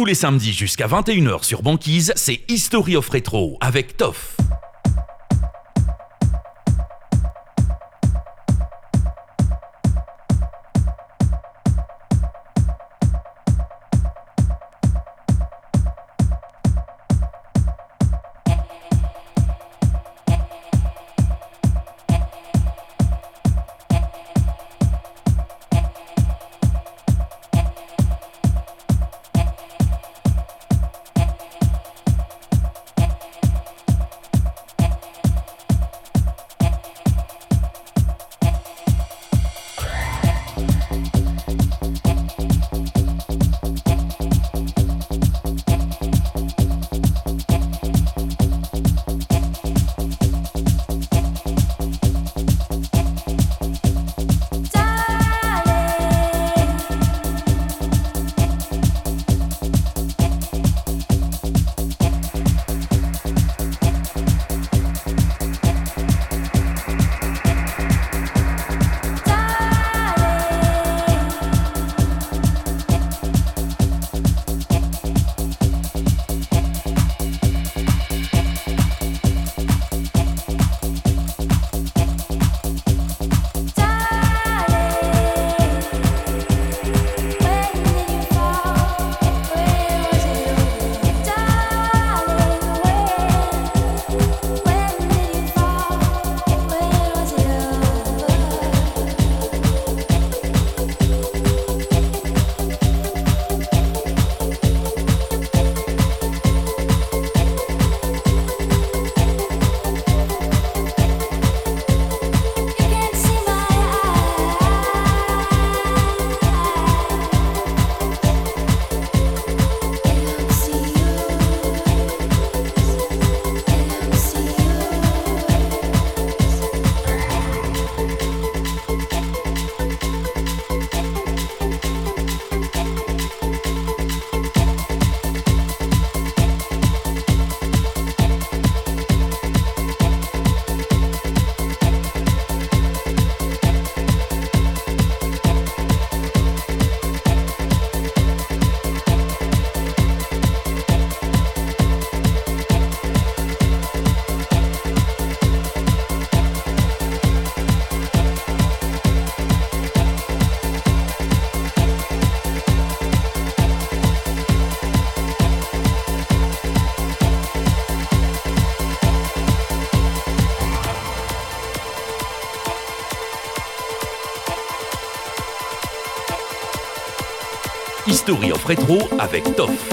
Tous les samedis jusqu'à 21h sur Banquise, c'est History of Retro avec Toff. History of Retro avec Toff.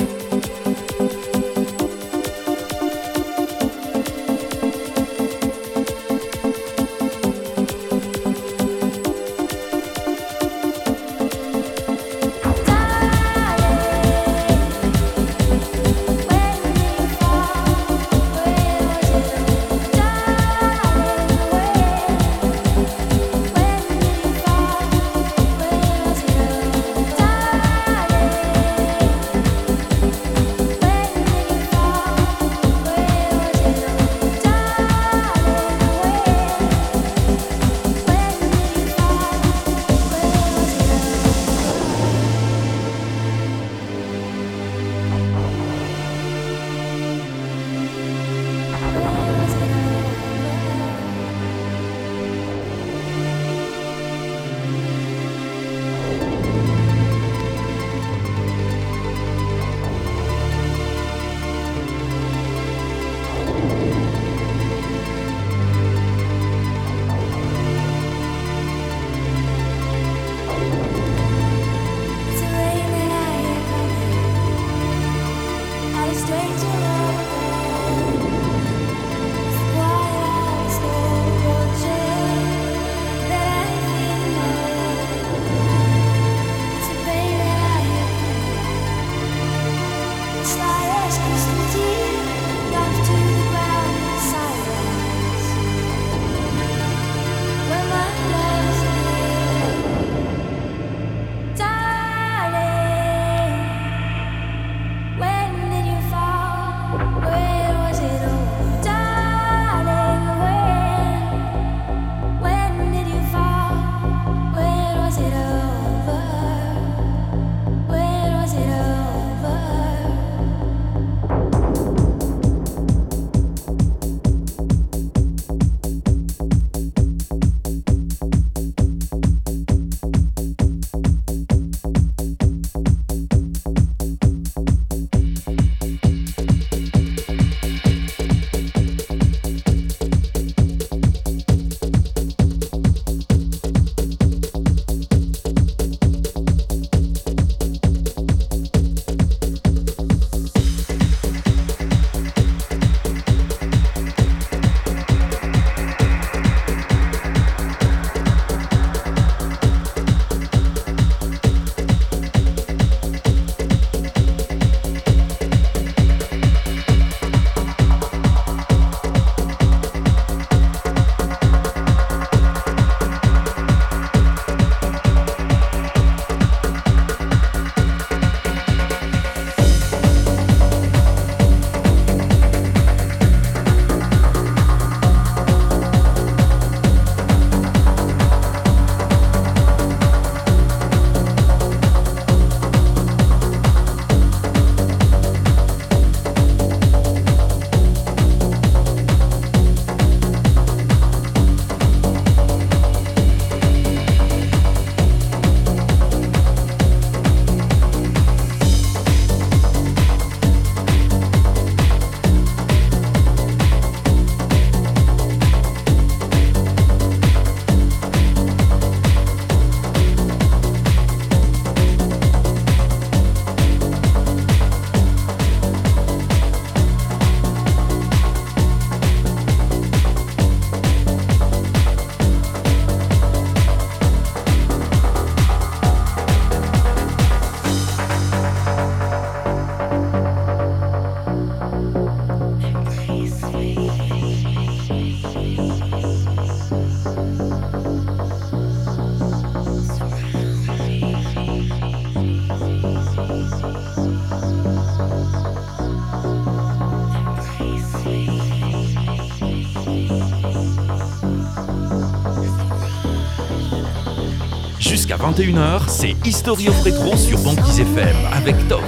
21h, c'est History of Retro sur Banquise FM avec Top.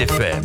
FM.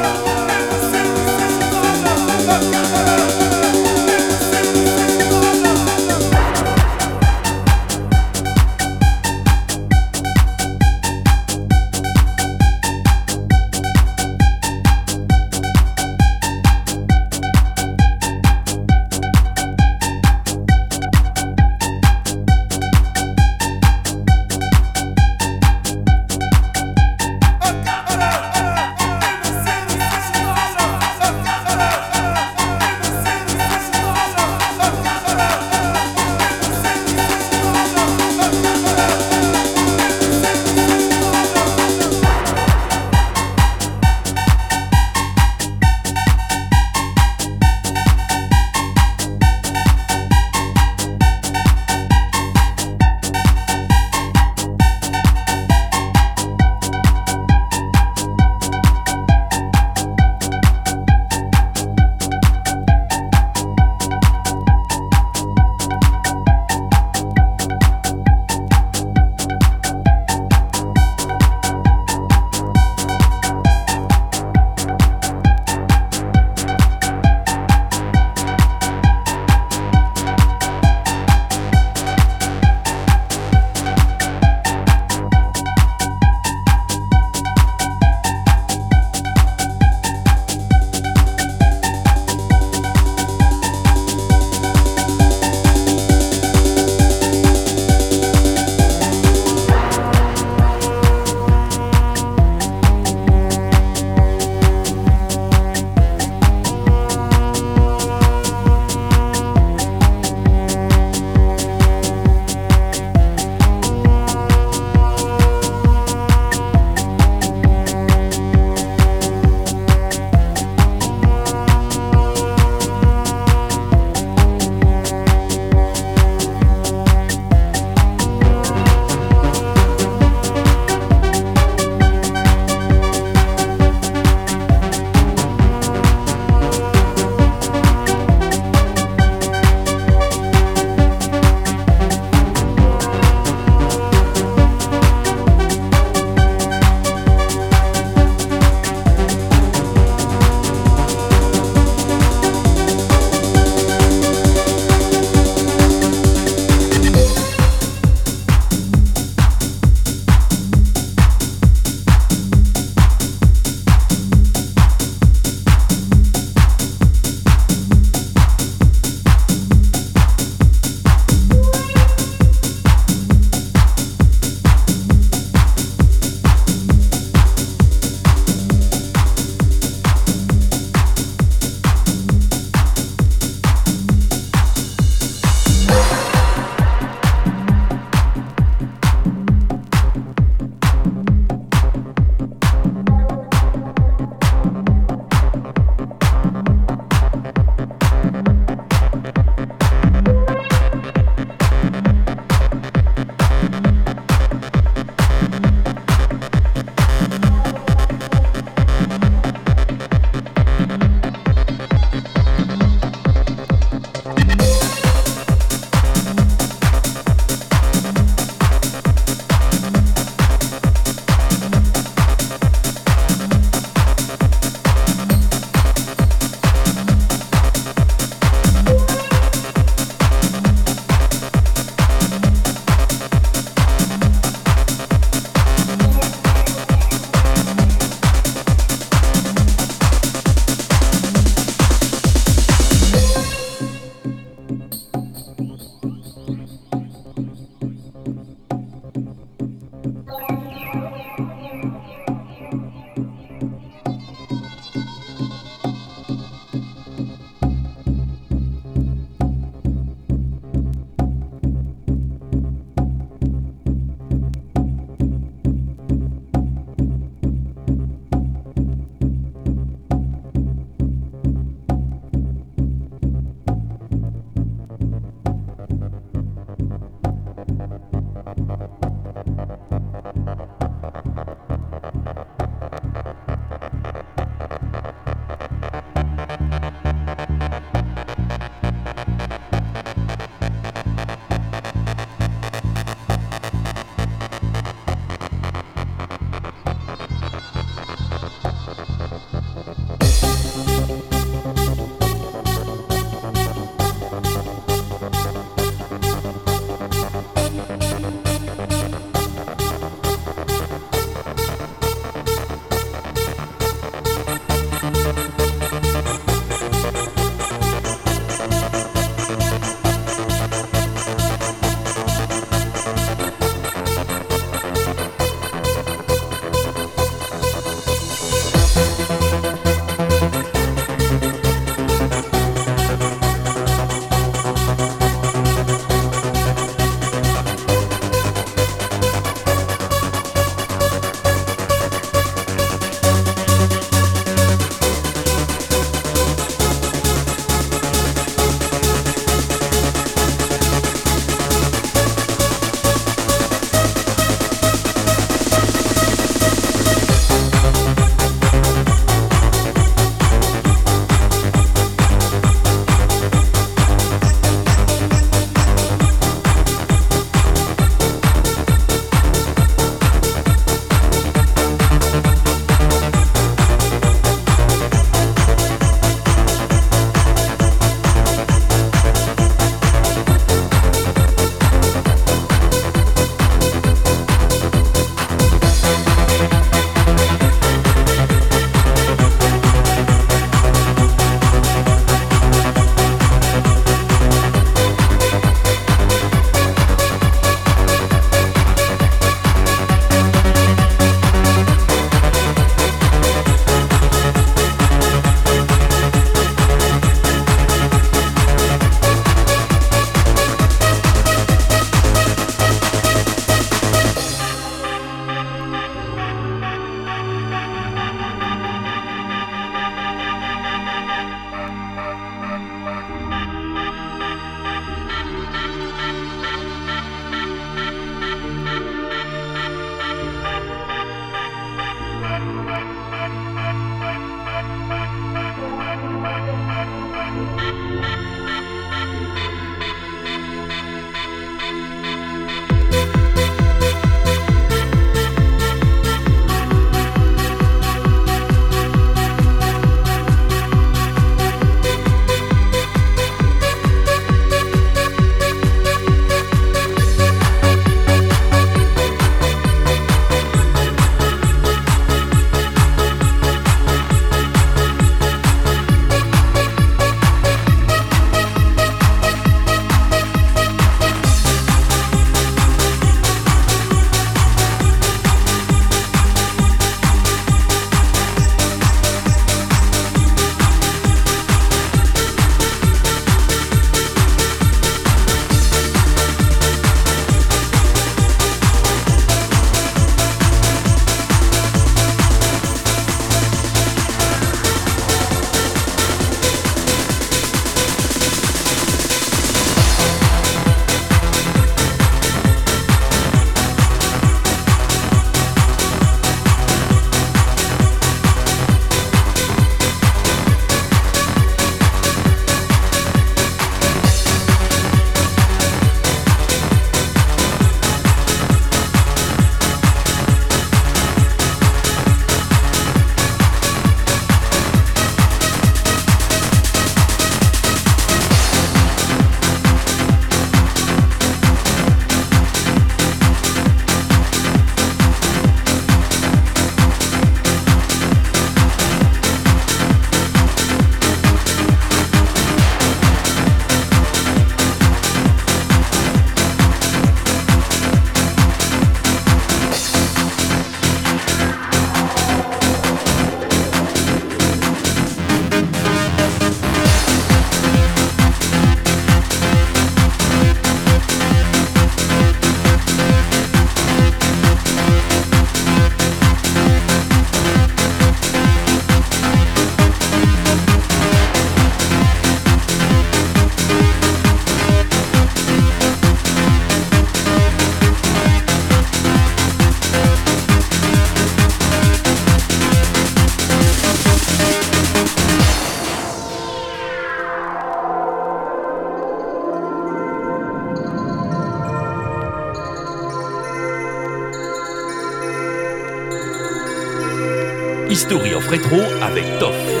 Retro avec Toff.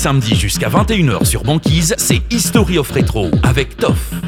Samedis jusqu'à 21h sur Banquise, c'est History of Retro avec Toff.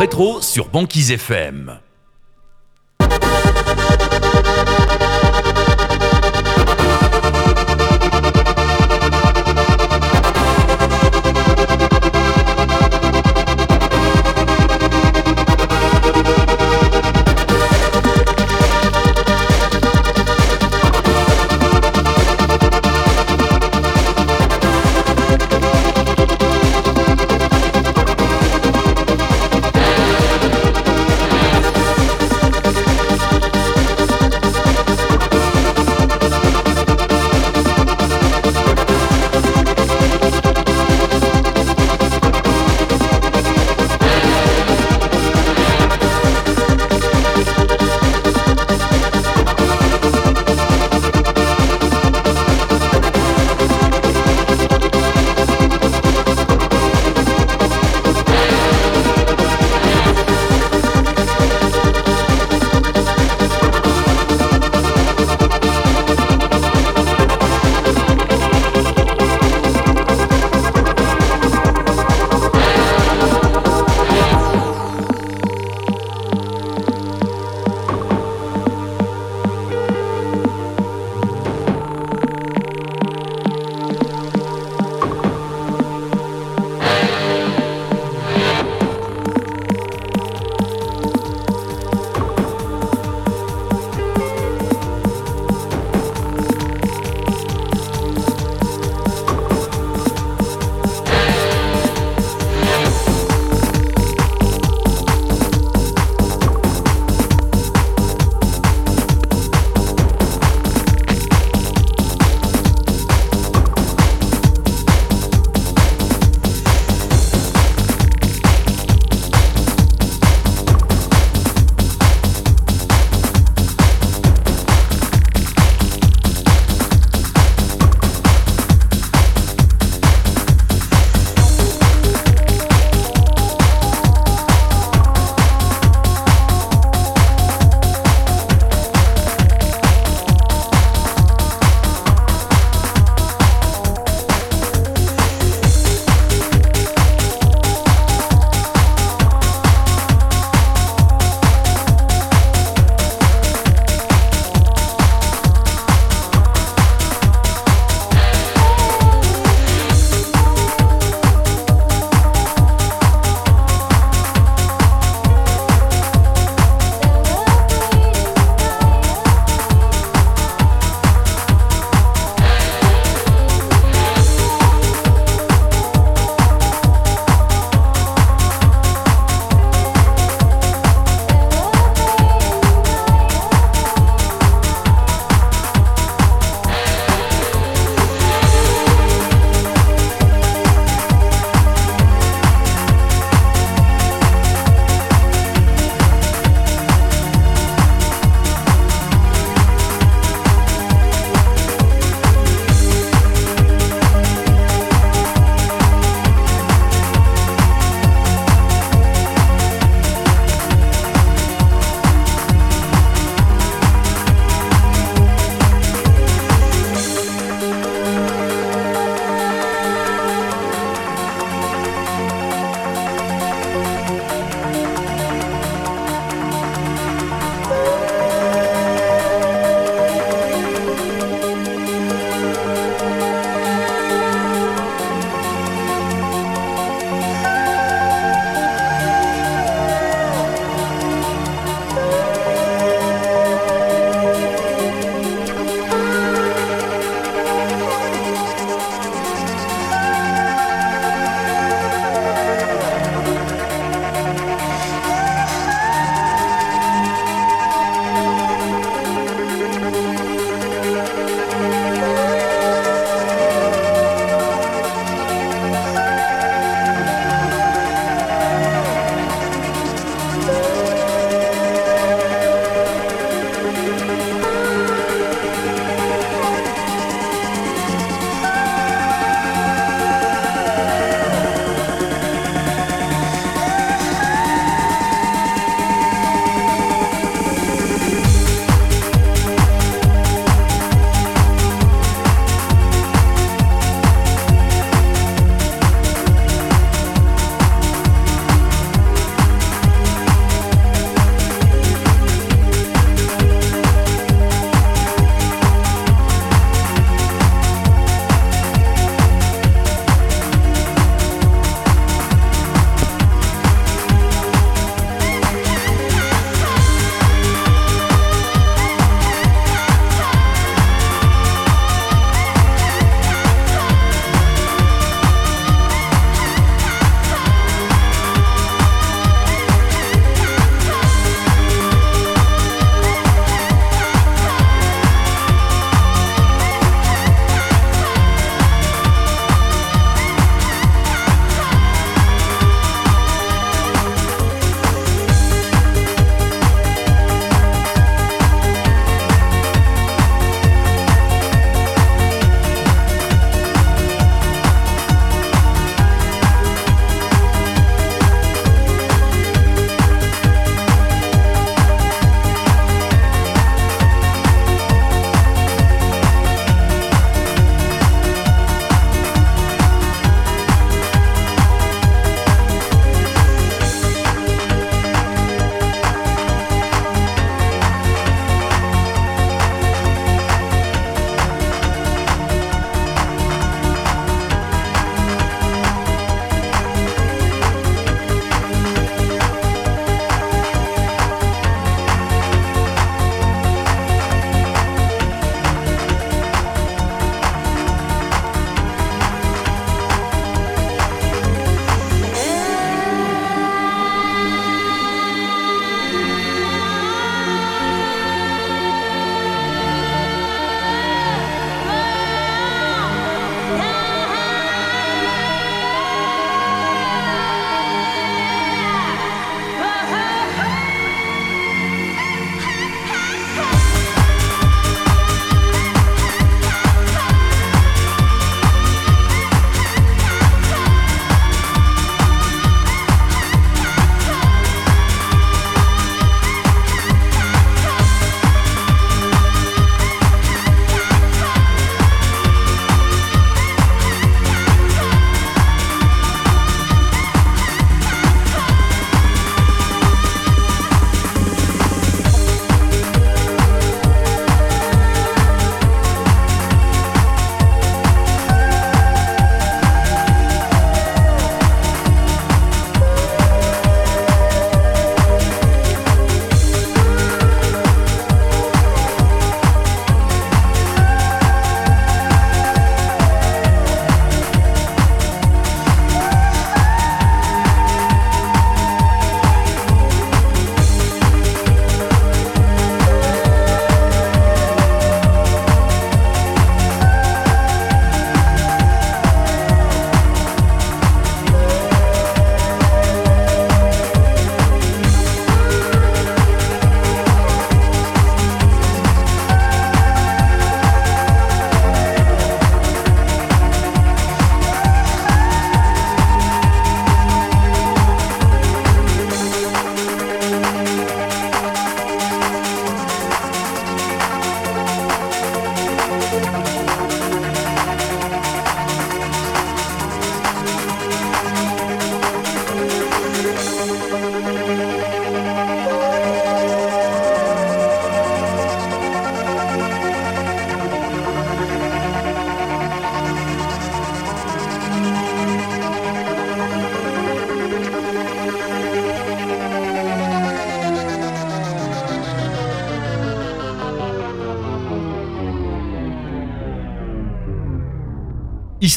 Retro sur Banquise FM.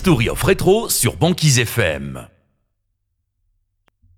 History of Retro sur Banquise FM.